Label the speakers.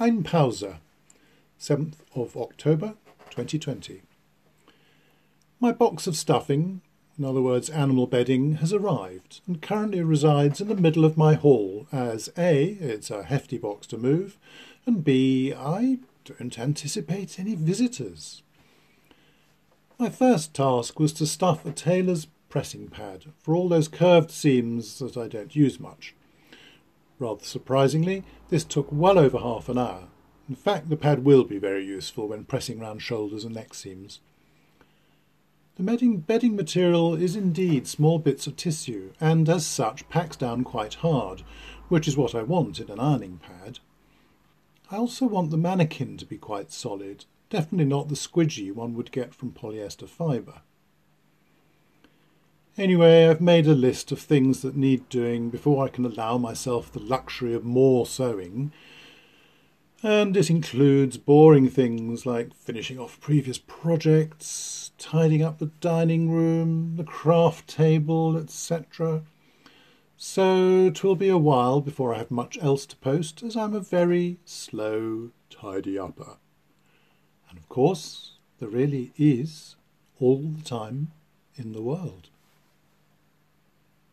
Speaker 1: Ein Pause, 7th of October 2020. My box of stuffing, in other words animal bedding, has arrived and currently resides in the middle of my hall as A, it's a hefty box to move, and B, I don't anticipate any visitors. My first task was to stuff a tailor's pressing pad for all those curved seams that I don't use much. Rather surprisingly, this took well over half an hour. In fact, the pad will be very useful when pressing round shoulders and neck seams. The bedding, bedding material is indeed small bits of tissue, and as such packs down quite hard, which is what I want in an ironing pad. I also want the mannequin to be quite solid, definitely not the squidgy one would get from polyester fibre. Anyway, I've made a list of things that need doing before I can allow myself the luxury of more sewing. And it includes boring things like finishing off previous projects, tidying up the dining room, the craft table, etc. So twill be a while before I have much else to post, as I'm a very slow tidy-upper. And of course, there really is all the time in the world.